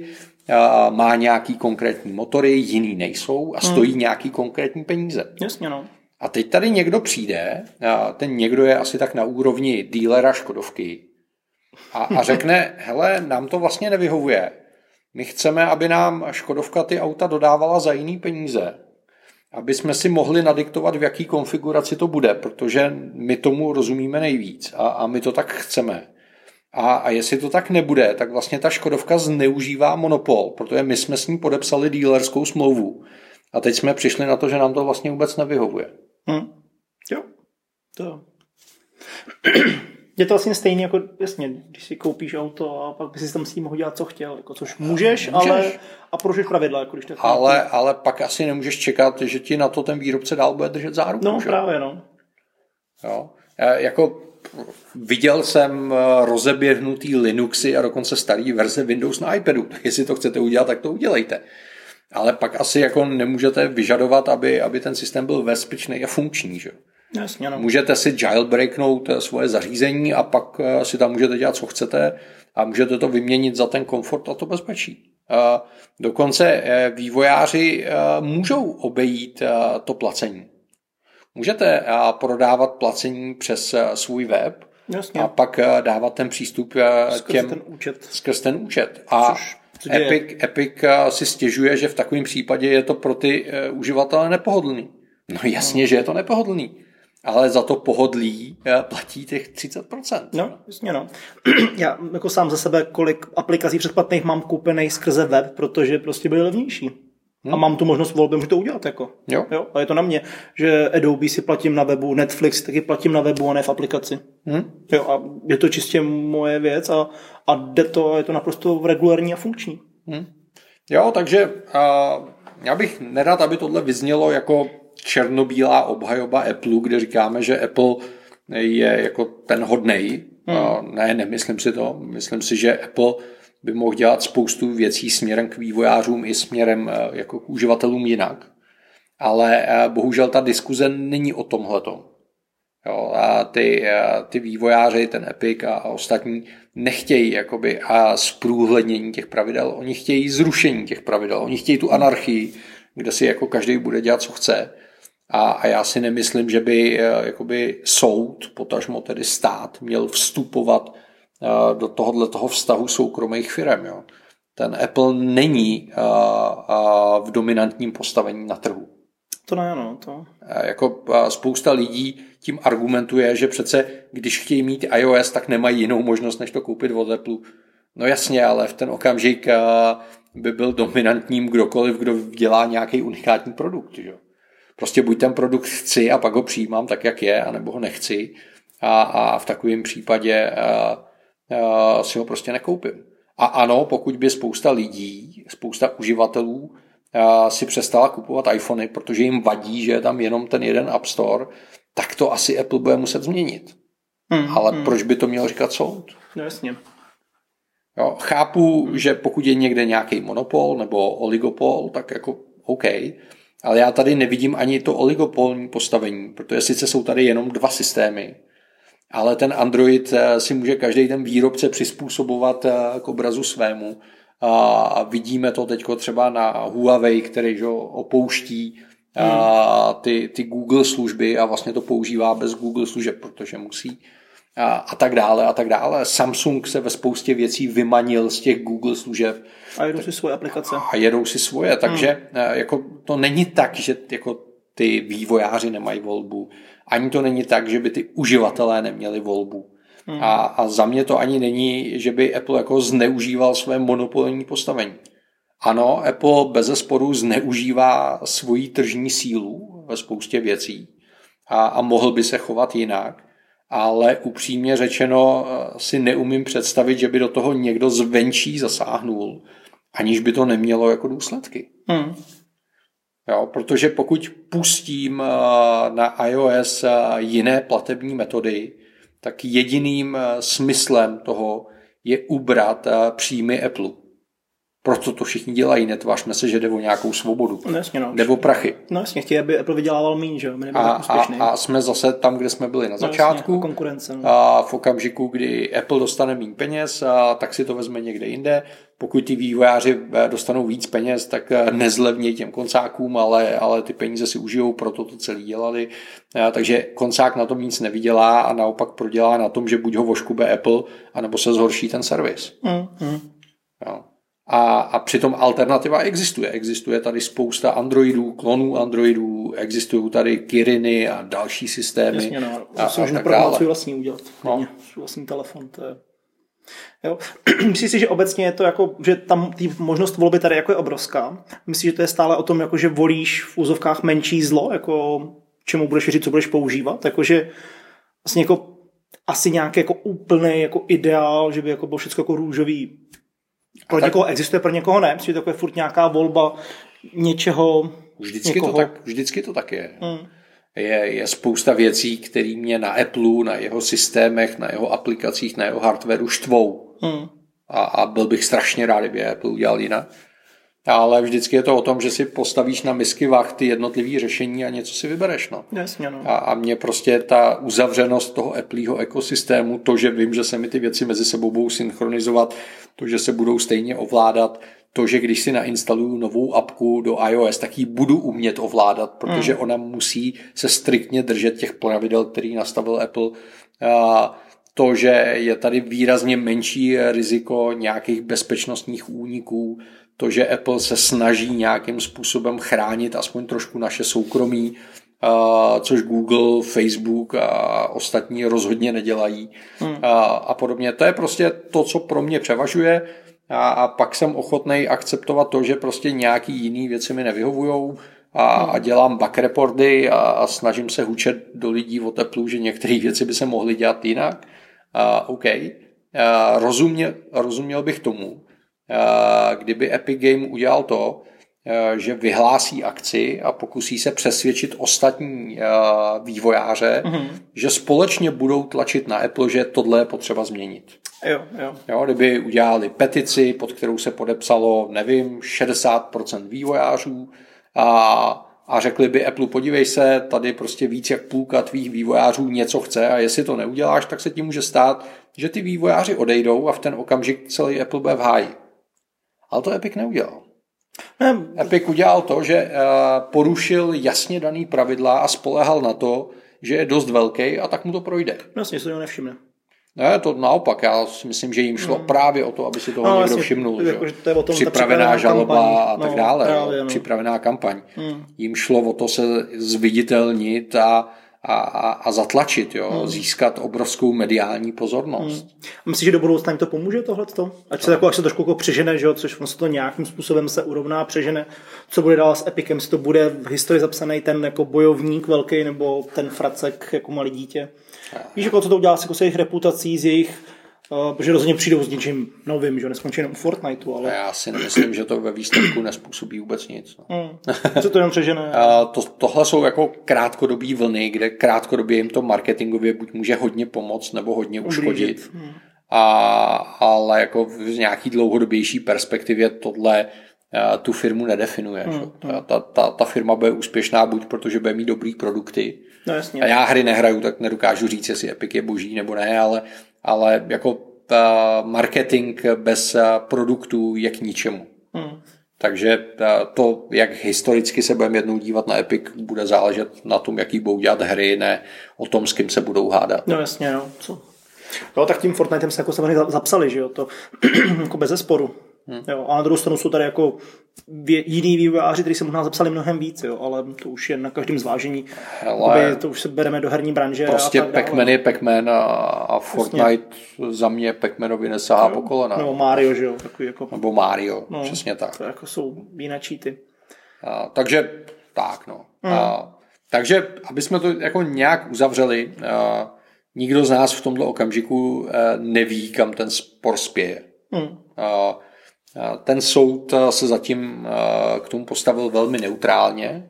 [SPEAKER 2] uh, má nějaký konkrétní motory, jiný nejsou a stojí hmm. nějaký konkrétní peníze.
[SPEAKER 1] Jasně, no.
[SPEAKER 2] A teď tady někdo přijde, a ten někdo je asi tak na úrovni dílera Škodovky a, a řekne, [LAUGHS] hele, nám to vlastně nevyhovuje. My chceme, aby nám Škodovka ty auta dodávala za jiný peníze, aby jsme si mohli nadiktovat, v jaký konfiguraci to bude, protože my tomu rozumíme nejvíc a, a my to tak chceme. A, a jestli to tak nebude, tak vlastně ta Škodovka zneužívá monopol, protože my jsme s ní podepsali dílerskou smlouvu. A teď jsme přišli na to, že nám to vlastně vůbec nevyhovuje. Hmm.
[SPEAKER 1] Jo, to. [CLEARS THROAT] Je to vlastně stejné jako, jasně, když si koupíš auto a pak by si tam s tím mohl dělat, co chtěl, jako, což můžeš, můžeš. ale a porušíš pravidla, jako když tak.
[SPEAKER 2] Ale, ale pak asi nemůžeš čekat, že ti na to ten výrobce dál bude držet záruku.
[SPEAKER 1] No, že? právě, no.
[SPEAKER 2] Jo. E, jako viděl jsem e, rozeběhnutý Linuxy a dokonce starý verze Windows na iPadu. Jestli to chcete udělat, tak to udělejte ale pak asi jako nemůžete vyžadovat, aby, aby ten systém byl bezpečný a funkční. Že?
[SPEAKER 1] Jasně, no.
[SPEAKER 2] Můžete si jailbreaknout eh, svoje zařízení a pak eh, si tam můžete dělat, co chcete a můžete to vyměnit za ten komfort a to bezpečí. Dokonce eh, vývojáři můžou obejít to placení. Můžete prodávat placení přes svůj web
[SPEAKER 1] Jasně.
[SPEAKER 2] a pak dávat ten přístup
[SPEAKER 1] skrz těm, ten účet.
[SPEAKER 2] skrz ten účet. A Což Epic, Epic eh, si stěžuje, že v takovém případě je to pro ty uh, uživatele nepohodlný. No jasně, no. že je to nepohodlný. Ale za to pohodlí uh, platí těch 30%.
[SPEAKER 1] No, jasně no. [CLEARS THROAT] Já jako sám za sebe, kolik aplikací předplatných mám koupených skrze web, protože prostě byly levnější. Hmm. A mám tu možnost volby, můžu to udělat. Jako.
[SPEAKER 2] Jo.
[SPEAKER 1] jo. A je to na mě, že Adobe si platím na webu, Netflix taky platím na webu a ne v aplikaci. Hmm. Jo, a je to čistě moje věc a, a jde to, je to naprosto regulární a funkční. Hmm.
[SPEAKER 2] Jo, takže a, já bych nerad, aby tohle vyznělo jako černobílá obhajoba Apple, kde říkáme, že Apple je jako ten hodnej. Hmm. A, ne, nemyslím si to. Myslím si, že Apple by mohl dělat spoustu věcí směrem k vývojářům i směrem eh, jako k uživatelům jinak. Ale bohužel ta diskuze není o tomhletom. Jo, a ty, ty vývojáři, ten Epic a, a ostatní nechtějí jakoby a zprůhlednění těch pravidel, oni chtějí zrušení těch pravidel, oni chtějí tu anarchii, kde si jako každý bude dělat, co chce. A, a já si nemyslím, že by jakoby soud, potažmo tedy stát, měl vstupovat do tohohle toho vztahu soukromých firm. Jo. Ten Apple není v dominantním postavení na trhu.
[SPEAKER 1] To ne, no, to.
[SPEAKER 2] Jako spousta lidí tím argumentuje, že přece když chtějí mít iOS, tak nemají jinou možnost, než to koupit od Apple. No jasně, ale v ten okamžik by byl dominantním kdokoliv, kdo dělá nějaký unikátní produkt. Že? Prostě buď ten produkt chci a pak ho přijímám tak, jak je, anebo ho nechci. A, a v takovém případě a, a, si ho prostě nekoupím. A ano, pokud by spousta lidí, spousta uživatelů si přestala kupovat iPhony, protože jim vadí, že je tam jenom ten jeden App Store, tak to asi Apple bude muset změnit. Hmm, Ale hmm. proč by to měl říkat soud?
[SPEAKER 1] No jasně.
[SPEAKER 2] Jo, chápu, že pokud je někde nějaký monopol nebo oligopol, tak jako OK, ale já tady nevidím ani to oligopolní postavení, protože sice jsou tady jenom dva systémy, ale ten Android eh, si může každý ten výrobce přizpůsobovat eh, k obrazu svému a vidíme to teď třeba na Huawei, který že, opouští a ty, ty Google služby a vlastně to používá bez Google služeb, protože musí a, a tak dále a tak dále. Samsung se ve spoustě věcí vymanil z těch Google služeb.
[SPEAKER 1] A jedou si svoje aplikace.
[SPEAKER 2] A jedou si svoje, takže hmm. jako to není tak, že jako ty vývojáři nemají volbu, ani to není tak, že by ty uživatelé neměli volbu. Hmm. A, a za mě to ani není, že by Apple jako zneužíval své monopolní postavení. Ano, Apple bez zesporu zneužívá svoji tržní sílu ve spoustě věcí a, a mohl by se chovat jinak, ale upřímně řečeno eh, si neumím představit, že by do toho někdo zvenčí zasáhnul, aniž by to nemělo jako důsledky. Hmm. Jo, protože pokud pustím eh, na iOS eh, jiné platební metody, tak jediným smyslem toho je ubrat příjmy Apple. Proto to všichni dělají, netvářme se, že jde o nějakou svobodu.
[SPEAKER 1] No jasně, no.
[SPEAKER 2] Jde o prachy.
[SPEAKER 1] No jasně, chtějí, aby Apple vydělával méně, že jo?
[SPEAKER 2] A, a, a, jsme zase tam, kde jsme byli na začátku. No
[SPEAKER 1] jasně, a konkurence. No.
[SPEAKER 2] A v okamžiku, kdy Apple dostane méně peněz, a tak si to vezme někde jinde. Pokud ty vývojáři eh, dostanou víc peněz, tak eh, nezlevnějí těm koncákům, ale, ale ty peníze si užijou, proto to celý dělali. A, takže koncák na tom nic nevydělá a naopak prodělá na tom, že buď ho voškube Apple, anebo se zhorší ten servis. Mm, mm. Jo. A, a přitom alternativa existuje. Existuje tady spousta Androidů, klonů Androidů, existují tady Kiriny a další systémy. Jasně,
[SPEAKER 1] no. A, a tak dále. svůj vlastní udělat. No. Vlastní telefon, to je... Jo. [CLEARS THROAT] Myslím si, že obecně je to jako, že tam tý možnost volby tady jako je obrovská. Myslím, že to je stále o tom, jako, že volíš v úzovkách menší zlo, jako čemu budeš věřit, co budeš používat. Jakože vlastně jako asi nějaký jako úplný jako ideál, že by jako bylo všechno jako růžový pro tak... někoho existuje, pro někoho ne. Myslím, že to je furt nějaká volba něčeho.
[SPEAKER 2] Vždycky, někoho. to, tak, vždycky to tak je. Hmm. Je, je spousta věcí, které mě na Apple, na jeho systémech, na jeho aplikacích, na jeho hardwareu štvou. Hmm. A, a byl bych strašně rád, kdyby Apple udělal jinak. Ale vždycky je to o tom, že si postavíš na misky vach ty jednotlivé řešení a něco si vybereš. No.
[SPEAKER 1] Jasně, no.
[SPEAKER 2] A, a mě prostě ta uzavřenost toho Appleho ekosystému, to, že vím, že se mi ty věci mezi sebou budou synchronizovat, to, že se budou stejně ovládat, to, že když si nainstaluju novou apku do iOS, tak ji budu umět ovládat, protože hmm. ona musí se striktně držet těch pravidel, který nastavil Apple. A to, že je tady výrazně menší riziko nějakých bezpečnostních úniků, to, že Apple se snaží nějakým způsobem chránit aspoň trošku naše soukromí, což Google, Facebook a ostatní rozhodně nedělají hmm. a podobně. To je prostě to, co pro mě převažuje a, a pak jsem ochotný akceptovat to, že prostě nějaký jiný věci mi nevyhovují a, a hmm. dělám back reporty a, a snažím se hučet do lidí o teplu, že některé věci by se mohly dělat jinak. A, OK. A, rozuměl, rozuměl bych tomu, kdyby Epic Game udělal to, že vyhlásí akci a pokusí se přesvědčit ostatní vývojáře, mm-hmm. že společně budou tlačit na Apple, že tohle je potřeba změnit.
[SPEAKER 1] Jo, jo.
[SPEAKER 2] Jo, kdyby udělali petici, pod kterou se podepsalo, nevím, 60% vývojářů a, a řekli by Apple, podívej se, tady prostě víc jak půlka tvých vývojářů něco chce a jestli to neuděláš, tak se ti může stát, že ty vývojáři odejdou a v ten okamžik celý Apple bude v háji. Ale to Epic neudělal. Ne. Epic udělal to, že eh, porušil jasně daný pravidla a spolehal na to, že je dost velký a tak mu to projde.
[SPEAKER 1] Jasně, se to nevšimne.
[SPEAKER 2] Ne, to naopak, já si myslím, že jim šlo hmm. právě o to, aby si toho no, někdo jasně, všimnul. Jako, že? To je o tom, připravená žaloba kampaň. a tak no, dále, právě, no. připravená kampaň. Hmm. Jim šlo o to se zviditelnit a, a, a, a zatlačit, jo? Hmm. získat obrovskou mediální pozornost. Hmm.
[SPEAKER 1] Myslíš, že do budoucna jim to pomůže tohleto? Ať se, jako, až se trošku jako přežene, že jo? což on se to nějakým způsobem se urovná, přežene. Co bude dál s Epicem? Si to bude v historii zapsaný ten jako bojovník velký nebo ten fracek jako malý dítě? Víš, jako co to udělá jako s jejich reputací, z jejich Uh, protože rozhodně přijdou s něčím novým, že neskončí jenom Fortniteu. Ale...
[SPEAKER 2] Já si nemyslím, že to ve výsledku nespůsobí vůbec nic. No.
[SPEAKER 1] Hmm. Co to jenom přežene?
[SPEAKER 2] uh, to, tohle jsou jako krátkodobý vlny, kde krátkodobě jim to marketingově buď může hodně pomoct, nebo hodně uškodit. Hmm. A, ale jako v nějaký dlouhodobější perspektivě tohle uh, tu firmu nedefinuje. Hmm. Ta, ta, ta, ta firma bude úspěšná buď protože bude mít dobrý produkty,
[SPEAKER 1] No, jasně.
[SPEAKER 2] A já hry nehraju, tak nedokážu říct, jestli Epic je boží nebo ne, ale, ale jako ta marketing bez produktů je k ničemu. Hmm. Takže to, jak historicky se budeme jednou dívat na Epic, bude záležet na tom, jaký budou dělat hry, ne o tom, s kým se budou hádat.
[SPEAKER 1] No jasně, no. Co? No tak tím Fortniteem se jako samozřejmě zapsali, že jo, to [CLEARS THROAT] jako bez zesporu. Hmm. Jo, a na druhou stranu jsou tady jako jiný vývojáři, kteří se možná zapsali mnohem víc, jo, ale to už je na každém zvážení. Hele, to už se bereme do herní branže.
[SPEAKER 2] Prostě Pac-Man je Pac-Man a, a Fortnite vlastně. za mě Pac-Manovi nesahá po kolena.
[SPEAKER 1] Nebo Mario, že jo. Takový jako...
[SPEAKER 2] Nebo Mario, no, přesně tak.
[SPEAKER 1] To jako jsou jiné cheaty.
[SPEAKER 2] A, takže tak, no. Hmm. A, takže, aby jsme to jako nějak uzavřeli, a, nikdo z nás v tomto okamžiku a, neví, kam ten spor spěje. Hmm. A, ten soud se zatím k tomu postavil velmi neutrálně.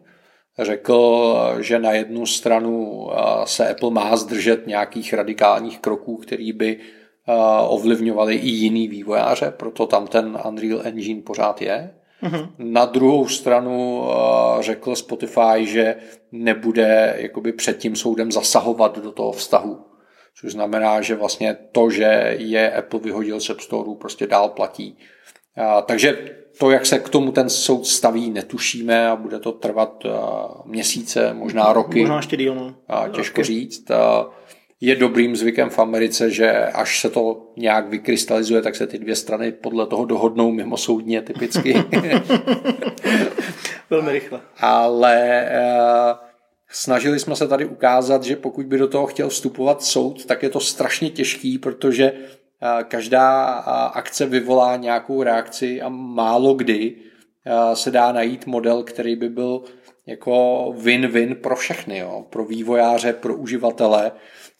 [SPEAKER 2] Řekl, že na jednu stranu se Apple má zdržet nějakých radikálních kroků, který by ovlivňovaly i jiný vývojáře, proto tam ten Unreal Engine pořád je. Mm-hmm. Na druhou stranu řekl Spotify, že nebude jakoby před tím soudem zasahovat do toho vztahu. Což znamená, že vlastně to, že je Apple vyhodil z App Store, prostě dál platí. Takže to, jak se k tomu ten soud staví, netušíme a bude to trvat měsíce, možná roky.
[SPEAKER 1] Možná ještě díl. No.
[SPEAKER 2] Těžko říct. Je dobrým zvykem v Americe, že až se to nějak vykrystalizuje, tak se ty dvě strany podle toho dohodnou mimo soudně typicky. [LAUGHS]
[SPEAKER 1] Velmi rychle.
[SPEAKER 2] Ale snažili jsme se tady ukázat, že pokud by do toho chtěl vstupovat soud, tak je to strašně těžký, protože Každá akce vyvolá nějakou reakci a málo kdy se dá najít model, který by byl jako win-win pro všechny, jo? pro vývojáře, pro uživatele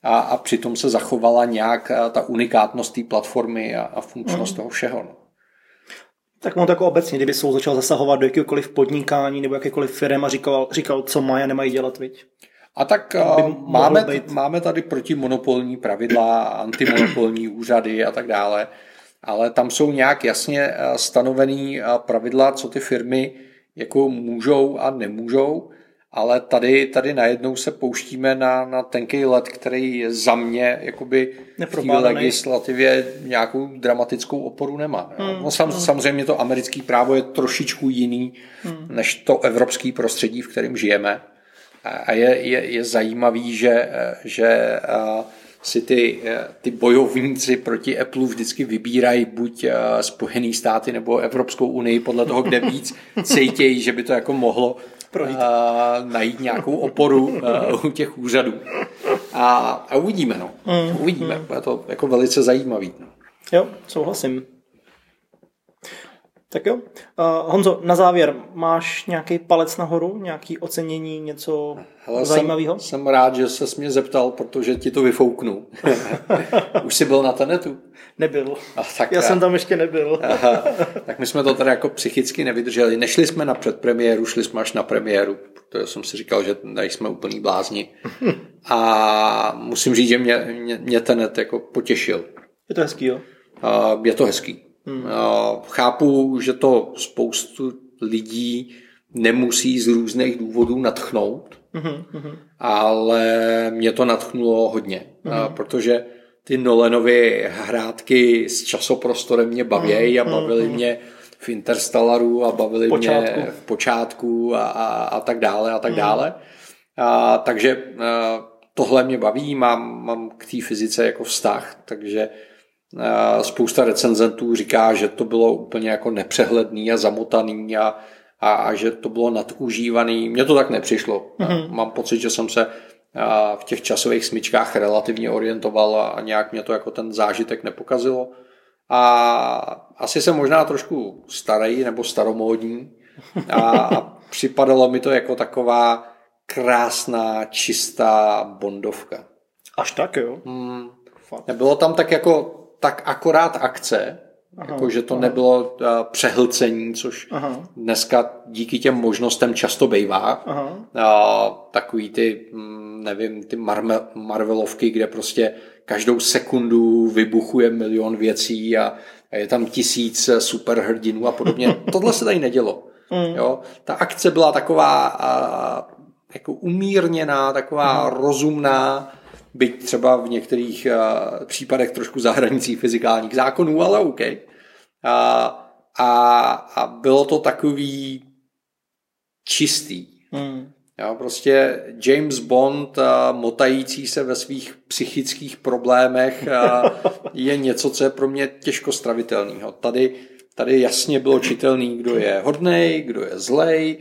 [SPEAKER 2] a, a přitom se zachovala nějak ta unikátnost té platformy a, a funkčnost mm. toho všeho. No.
[SPEAKER 1] Tak mám to jako obecně, kdyby soud začal zasahovat do jakéhokoliv podnikání nebo jakékoliv firm a říkal, říkal co mají a nemají dělat, viď?
[SPEAKER 2] A tak uh, máme, máme tady protimonopolní pravidla, antimonopolní úřady a tak dále, ale tam jsou nějak jasně eh, stanovený eh, pravidla, co ty firmy jako můžou a nemůžou, ale tady, tady najednou se pouštíme na, na tenký let, který za mě jakoby v té legislativě nějakou dramatickou oporu nemá. Hmm, no, sam, hmm. Samozřejmě to americké právo je trošičku jiný hmm. než to evropské prostředí, v kterém žijeme. A je, je, je zajímavý, že, že si ty, ty bojovníci proti Apple vždycky vybírají buď Spojený státy nebo Evropskou unii podle toho, kde víc cítějí, že by to jako mohlo Projít. najít nějakou oporu u těch úřadů. A, a uvidíme, no. Mm, uvidíme. Mm. Je to jako velice zajímavý. No.
[SPEAKER 1] Jo, souhlasím. Tak jo. Uh, Honzo, na závěr, máš nějaký palec nahoru, nějaký ocenění, něco Hele, zajímavého?
[SPEAKER 2] Jsem, jsem rád, že se mě zeptal, protože ti to vyfouknu. [LAUGHS] Už jsi byl na tenetu?
[SPEAKER 1] Nebyl. A, tak já, jsem tam ještě nebyl.
[SPEAKER 2] Aha, tak my jsme to tady jako psychicky nevydrželi. Nešli jsme na předpremiéru, šli jsme až na premiéru, protože jsem si říkal, že tady jsme úplný blázni. [LAUGHS] A musím říct, že mě, mě, mě tenet jako potěšil.
[SPEAKER 1] Je to hezký, jo?
[SPEAKER 2] Uh, je to hezký. Hmm. Chápu, že to spoustu lidí nemusí z různých důvodů natchnout, mm-hmm. ale mě to natchnulo hodně, mm-hmm. protože ty Nolanovy hrátky s časoprostorem mě baví a bavily mě v Interstellaru a bavily počátku. mě v počátku a, a, a tak dále a tak dále. A, takže a, tohle mě baví, mám, mám k té fyzice jako vztah, takže spousta recenzentů říká, že to bylo úplně jako nepřehledný a zamotaný a, a, a že to bylo nadužívaný. Mně to tak nepřišlo. Mm-hmm. Mám pocit, že jsem se v těch časových smyčkách relativně orientoval a nějak mě to jako ten zážitek nepokazilo. A asi jsem možná trošku starý nebo staromódní a připadalo mi to jako taková krásná, čistá bondovka.
[SPEAKER 1] Až tak, jo?
[SPEAKER 2] Hmm. Bylo tam tak jako tak akorát akce, Aha, jako, že to aha. nebylo uh, přehlcení, což aha. dneska díky těm možnostem často bývá. Uh, takový ty, mm, nevím, ty Mar- Marvelovky, kde prostě každou sekundu vybuchuje milion věcí a, a je tam tisíc superhrdinů a podobně. [LAUGHS] Tohle se tady nedělo. Mm. Jo? Ta akce byla taková uh, jako umírněná, taková mm. rozumná, byť třeba v některých uh, případech trošku za hranicí fyzikálních zákonů, ale OK. Uh, a, a bylo to takový čistý. Mm. Jo, prostě James Bond uh, motající se ve svých psychických problémech uh, je něco, co je pro mě těžko stravitelného. Tady, tady jasně bylo čitelný, kdo je hodnej, kdo je zlej,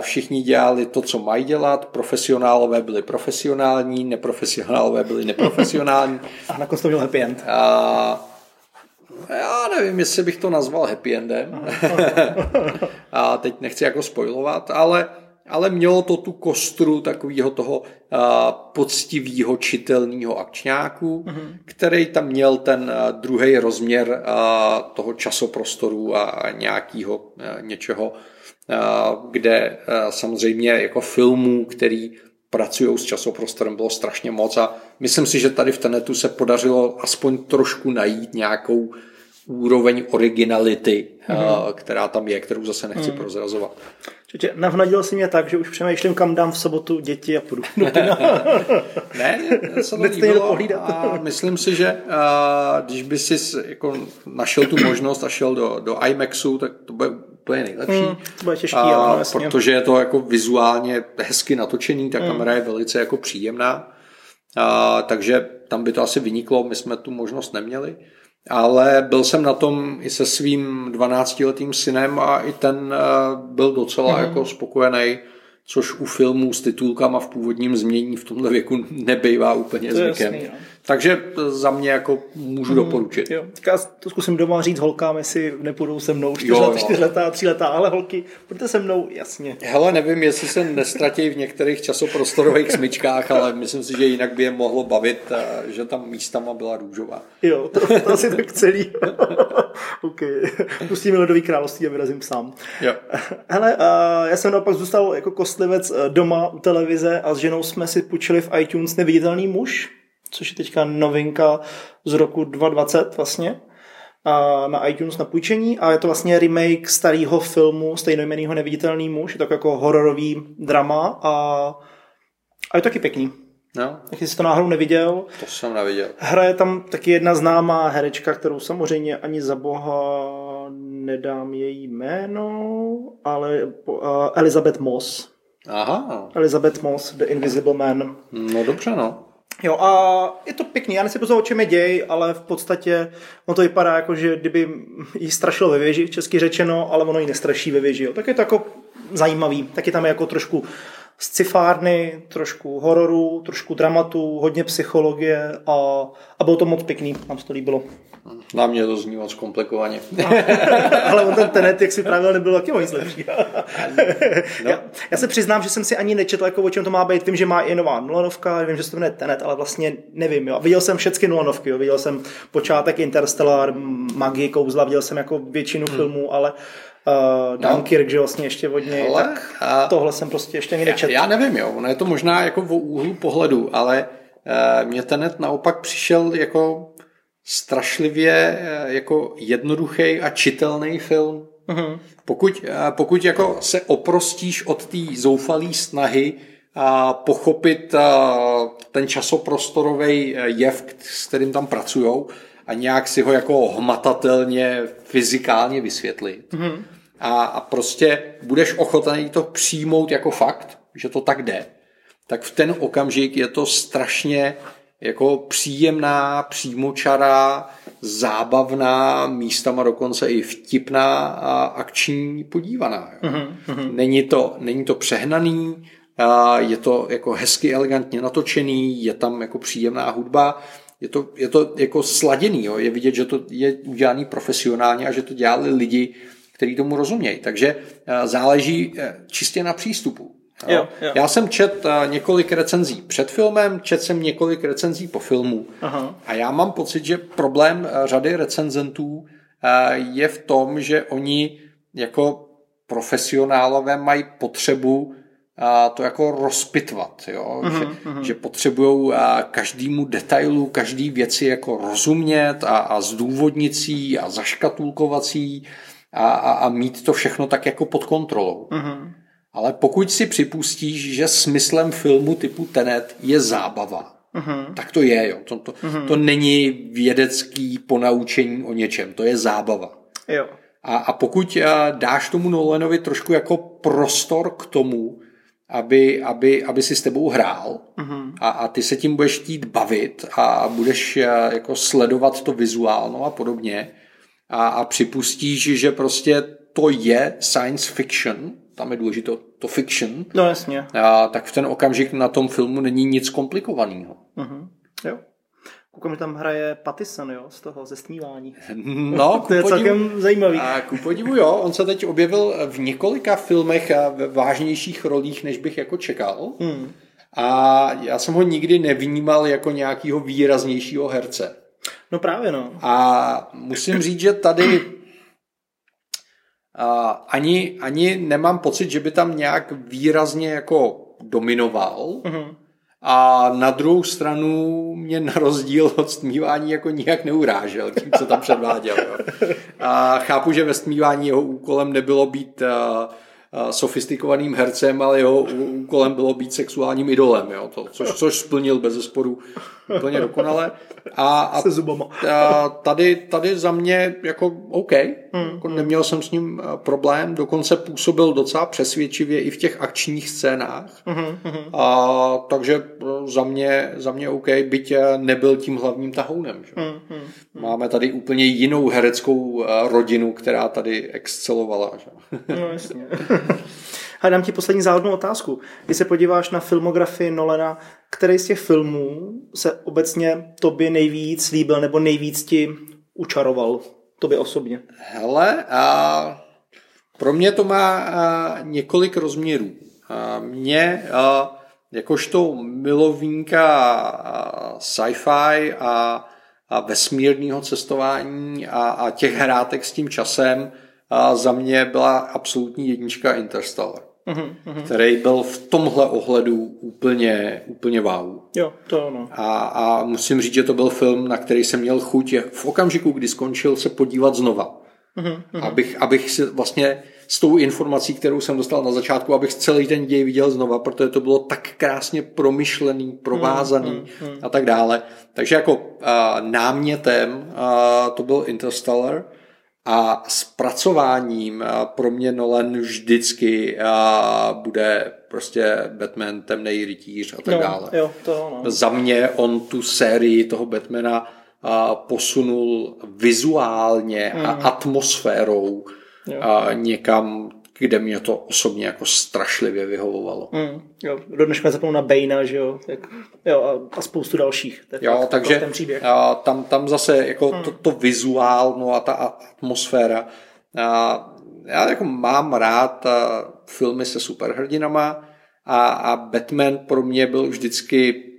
[SPEAKER 2] Všichni dělali to, co mají dělat, profesionálové byli profesionální, neprofesionálové byli neprofesionální. [LAUGHS]
[SPEAKER 1] A nakonec to byl happy end.
[SPEAKER 2] A, já nevím, jestli bych to nazval happy endem. [LAUGHS] a teď nechci jako spojovat, ale, ale mělo to tu kostru takového toho poctivého čitelného akčňáku, mm-hmm. který tam měl ten druhý rozměr toho časoprostoru a nějakého něčeho kde samozřejmě jako filmů, který pracují s časoprostorem, bylo strašně moc a myslím si, že tady v Tenetu se podařilo aspoň trošku najít nějakou úroveň originality, mm-hmm. která tam je, kterou zase nechci mm. prozrazovat.
[SPEAKER 1] Čiže navnadil si mě tak, že už přemýšlím, kam dám v sobotu děti a půjdu. [LAUGHS]
[SPEAKER 2] ne, se to líbilo a myslím si, že a, když by si jako našel tu možnost a šel do, do IMAXu, tak to bude úplně nejlepší. Hmm,
[SPEAKER 1] to bude těžký, a, ale
[SPEAKER 2] Protože je to jako vizuálně hezky natočený, ta hmm. kamera je velice jako příjemná. A, takže tam by to asi vyniklo, my jsme tu možnost neměli. Ale byl jsem na tom i se svým 12-letým synem a i ten byl docela hmm. jako spokojený což u filmů s titulkama v původním změní v tomhle věku nebejvá úplně zvykem. Jasný, no. Takže za mě jako můžu hmm, doporučit.
[SPEAKER 1] Jo. Já to zkusím doma říct holkám, jestli nepůjdou se mnou čtyřletá, tří letá, ale holky, pojďte se mnou, jasně.
[SPEAKER 2] Hele, nevím, jestli se nestratí v některých časoprostorových smyčkách, ale myslím si, že jinak by je mohlo bavit, že tam místama byla růžová.
[SPEAKER 1] Jo, to, to asi tak celý. [LAUGHS] OK. Pustíme ledový království a vyrazím sám.
[SPEAKER 2] Jo.
[SPEAKER 1] Hele, já jsem naopak zůstal jako kostlivec doma u televize a s ženou jsme si půjčili v iTunes Neviditelný muž což je teďka novinka z roku 2020 vlastně a na iTunes na půjčení a je to vlastně remake starého filmu stejnojmenýho Neviditelný muž, je to jako hororový drama a, a je to taky pěkný.
[SPEAKER 2] No.
[SPEAKER 1] Tak jsi to náhodou neviděl.
[SPEAKER 2] To jsem neviděl.
[SPEAKER 1] Hraje tam taky jedna známá herečka, kterou samozřejmě ani za boha nedám její jméno, ale uh, Elizabeth Moss.
[SPEAKER 2] Aha.
[SPEAKER 1] Elizabeth Moss, The Invisible Man.
[SPEAKER 2] No dobře, no.
[SPEAKER 1] Jo a je to pěkný, já nechci o čem je děj, ale v podstatě ono to vypadá jako, že kdyby jí strašilo ve věži, česky řečeno, ale ono jí nestraší ve věži. Jo. Tak je to jako zajímavý, taky tam je jako trošku scifárny, trošku hororu, trošku dramatu, hodně psychologie a, a bylo to moc pěkný, nám se to líbilo.
[SPEAKER 2] Na mě to zní moc komplikovaně. [LAUGHS]
[SPEAKER 1] Ale on ten Tenet, jak si právě nebyl taky moc lepší. no. já, já, se přiznám, že jsem si ani nečetl, jako o čem to má být. Vím, že má i nová Nolanovka, vím, že se to jmenuje Tenet, ale vlastně nevím. Jo. Viděl jsem všechny Nolanovky, jo. viděl jsem počátek Interstellar, Magii, Kouzla, viděl jsem jako většinu hmm. filmů, ale uh, Dunkirk, no. že vlastně ještě od něj, ale, tak a... tohle jsem prostě ještě ani nečetl.
[SPEAKER 2] Já, já nevím, jo, ono je to možná jako v úhlu pohledu, ale uh, mě Tenet naopak přišel jako strašlivě eh, jako jednoduchý a čitelný film. Uh-huh. Pokud, pokud jako se oprostíš od té zoufalé snahy a pochopit ten časoprostorový jev, s kterým tam pracují a nějak si ho jako hmatatelně, fyzikálně vysvětlit. Uh-huh. A, a prostě budeš ochotený to přijmout jako fakt, že to tak jde, tak v ten okamžik je to strašně jako příjemná, přímočará, zábavná, místama dokonce i vtipná a akční podívaná. Jo. Mm-hmm. Není, to, není to přehnaný, je to jako hezky elegantně natočený, je tam jako příjemná hudba, je to, je to jako sladěný, jo. je vidět, že to je udělaný profesionálně a že to dělali lidi, kteří tomu rozumějí. Takže záleží e, čistě na přístupu. Jo, jo. Já jsem čet uh, několik recenzí před filmem, čet jsem několik recenzí po filmu Aha. a já mám pocit, že problém řady recenzentů je v tom, že oni jako profesionálové mají potřebu to jako rozpitvat, jo? Uh-huh, že, uh-huh. že potřebují každému detailu, každý věci jako rozumět a, a zdůvodnit si a zaškatulkovací a, a, a mít to všechno tak jako pod kontrolou. Uh-huh. Ale pokud si připustíš, že smyslem filmu typu Tenet je zábava, uh-huh. tak to je, jo. To, to, uh-huh. to není vědecký ponaučení o něčem, to je zábava.
[SPEAKER 1] Jo.
[SPEAKER 2] A, a pokud dáš tomu Nolanovi trošku jako prostor k tomu, aby, aby, aby si s tebou hrál uh-huh. a, a ty se tím budeš chtít bavit a budeš jako sledovat to vizuálno a podobně a, a připustíš, že prostě to je science fiction, tam je důležité to fiction,
[SPEAKER 1] no, jasně.
[SPEAKER 2] A, tak v ten okamžik na tom filmu není nic komplikovaného.
[SPEAKER 1] Uh-huh. Jo. Koukám, že tam hraje Pattison, jo, z toho zesnívání.
[SPEAKER 2] No, [LAUGHS]
[SPEAKER 1] to je podivu, celkem zajímavý.
[SPEAKER 2] A ku podivu, jo, on se teď objevil v několika filmech a ve vážnějších rolích, než bych jako čekal. Hmm. A já jsem ho nikdy nevnímal jako nějakého výraznějšího herce.
[SPEAKER 1] No právě, no.
[SPEAKER 2] A musím říct, že tady ani, ani nemám pocit, že by tam nějak výrazně jako dominoval. Uh-huh. A na druhou stranu mě na rozdíl od stmívání jako nijak neurážel tím, co tam předváděl. Jo. A chápu, že ve stmívání jeho úkolem nebylo být uh, sofistikovaným hercem, ale jeho úkolem bylo být sexuálním idolem, jo, to, což, což splnil bez zesporu úplně dokonale. A, a, a tady, tady za mě jako OK, mm, jako neměl jsem s ním problém, dokonce působil docela přesvědčivě i v těch akčních scénách. Mm, mm. A, takže za mě, za mě OK, byť nebyl tím hlavním tahounem. Že? Máme tady úplně jinou hereckou rodinu, která tady excelovala. Že?
[SPEAKER 1] No jasně. [LAUGHS] [LAUGHS] A dám ti poslední záhodnou otázku. Když se podíváš na filmografii Nolana, který z těch filmů se obecně tobě nejvíc líbil nebo nejvíc ti učaroval? Tobě osobně.
[SPEAKER 2] Hele, a pro mě to má a, několik rozměrů. A mě a, jakožto milovníka sci-fi a, a vesmírného cestování a, a těch hrátek s tím časem a za mě byla absolutní jednička Interstellar. Uh-huh, který byl v tomhle ohledu úplně, úplně wow.
[SPEAKER 1] Jo, to ano.
[SPEAKER 2] A, a musím říct, že to byl film, na který jsem měl chuť v okamžiku, kdy skončil, se podívat znova. Uh-huh. Abych, abych si vlastně s tou informací, kterou jsem dostal na začátku, abych celý ten děj viděl znova, protože to bylo tak krásně promyšlený, provázaný uh, uh, uh. a tak dále. Takže jako uh, námětem uh, to byl Interstellar, a zpracováním pro mě Nolan vždycky bude prostě Batman, temný rytíř a tak no, dále.
[SPEAKER 1] Jo, to no.
[SPEAKER 2] Za mě on tu sérii toho Batmana posunul vizuálně mm. a atmosférou jo. někam, kde mě to osobně jako strašlivě vyhovovalo.
[SPEAKER 1] Mm, jo, do dneška zapomněl na Bejna, že jo, tak, jo a, a spoustu dalších.
[SPEAKER 2] Tak, jo, takže ten příběh. A, tam, tam zase jako mm. to, to vizuál, no a ta atmosféra. A, já jako mám rád a, filmy se superhrdinama a, a Batman pro mě byl vždycky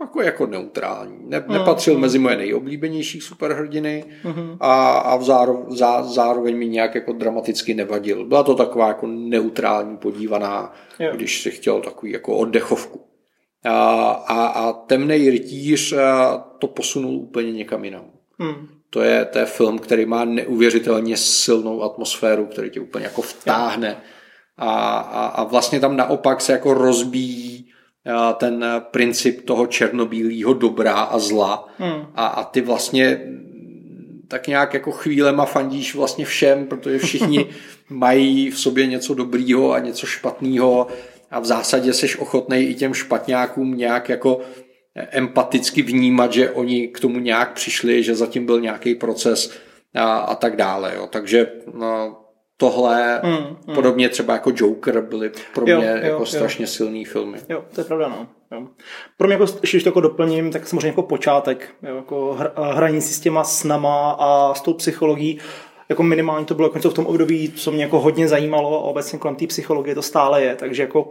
[SPEAKER 2] jako, jako neutrální. Ne, uh-huh. nepatřil mezi moje nejoblíbenější superhrdiny uh-huh. a, a v záro, zá, zároveň mi nějak jako dramaticky nevadil. Byla to taková jako neutrální podívaná, jo. když si chtěl takový jako oddechovku. A, a, a temnej rytíř to posunul úplně někam jinam. Hmm. To je, to je film, který má neuvěřitelně silnou atmosféru, který tě úplně jako vtáhne. A, a, a vlastně tam naopak se jako rozbíjí ten princip toho černobílého dobra a zla. Hmm. A, a ty vlastně tak nějak jako chvílema fandíš vlastně všem, protože všichni [LAUGHS] mají v sobě něco dobrýho a něco špatného a v zásadě seš ochotnej i těm špatňákům nějak jako empaticky vnímat, že oni k tomu nějak přišli, že zatím byl nějaký proces a, a tak dále. Jo. Takže no, tohle, mm, mm. podobně třeba jako Joker, byly pro mě jo, jo, jako jo. strašně silný filmy.
[SPEAKER 1] Jo, to je pravda, no. Jo. Pro mě, jako, když to jako doplním, tak samozřejmě jako počátek, jo, jako hraní si s těma snama a s tou psychologií, jako minimálně to bylo jako v tom období, co mě jako hodně zajímalo a obecně kolem té psychologie to stále je, takže jako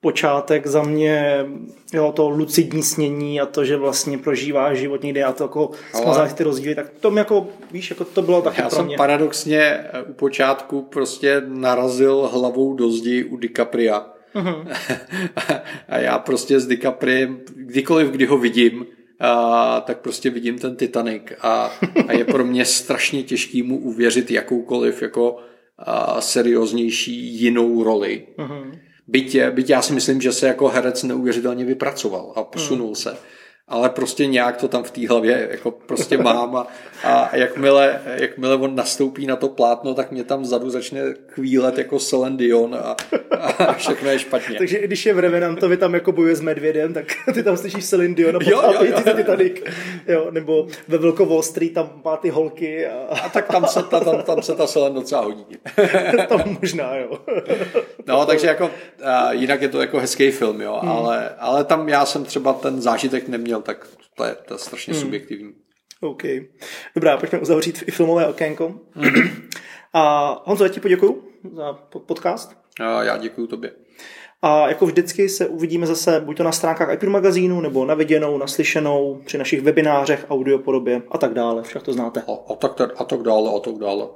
[SPEAKER 1] počátek za mě, jo, to lucidní snění a to, že vlastně prožívá život někde a to jako smazat ty rozdíly, tak to mě jako, víš, jako to bylo taky
[SPEAKER 2] Já
[SPEAKER 1] pro
[SPEAKER 2] jsem
[SPEAKER 1] mě.
[SPEAKER 2] paradoxně eh, u počátku prostě narazil hlavou do zdi u DiCapria. Mm-hmm. [LAUGHS] a já prostě s DiCapriem, kdykoliv, kdy ho vidím, a, tak prostě vidím ten Titanic a, a je pro mě strašně těžký mu uvěřit jakoukoliv jako a, serióznější jinou roli. Mm-hmm. Byť, byť já si myslím, že se jako herec neuvěřitelně vypracoval a posunul mm. se ale prostě nějak to tam v té hlavě jako prostě mám a, a jakmile, jakmile on nastoupí na to plátno, tak mě tam vzadu začne chvílet jako Celine Dion a, a všechno je špatně.
[SPEAKER 1] Takže když je v Revenantovi tam jako bojuje s medvědem, tak ty tam slyšíš Celine Dion a jo, jo, jo, Titanic. Jo, nebo ve Velko Wall Street tam má ty holky. A,
[SPEAKER 2] a tak tam se ta, tam, tam se ta Celine docela hodí. [LAUGHS]
[SPEAKER 1] tam možná, jo.
[SPEAKER 2] no, takže jako jinak je to jako hezký film, jo, hmm. ale, ale tam já jsem třeba ten zážitek neměl neměl, tak to je, to je strašně hmm. subjektivní.
[SPEAKER 1] OK. Dobrá, pojďme uzavřít i filmové okénko. Mm-hmm. A Honzo, já ti poděkuju za podcast.
[SPEAKER 2] A já děkuju tobě.
[SPEAKER 1] A jako vždycky se uvidíme zase buď to na stránkách iPur magazínu, nebo na viděnou, naslyšenou, při našich webinářech, audiopodobě a tak dále. Však to znáte.
[SPEAKER 2] A, a, tak, a tak dále, a tak dále.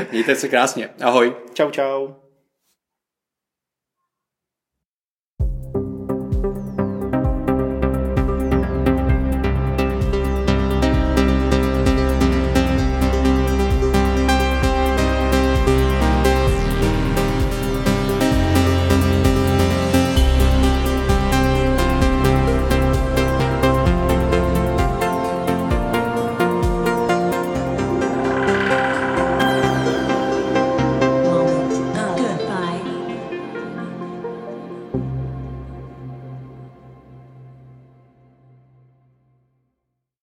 [SPEAKER 2] [LAUGHS] [LAUGHS] Mějte se krásně. Ahoj.
[SPEAKER 1] Čau, čau.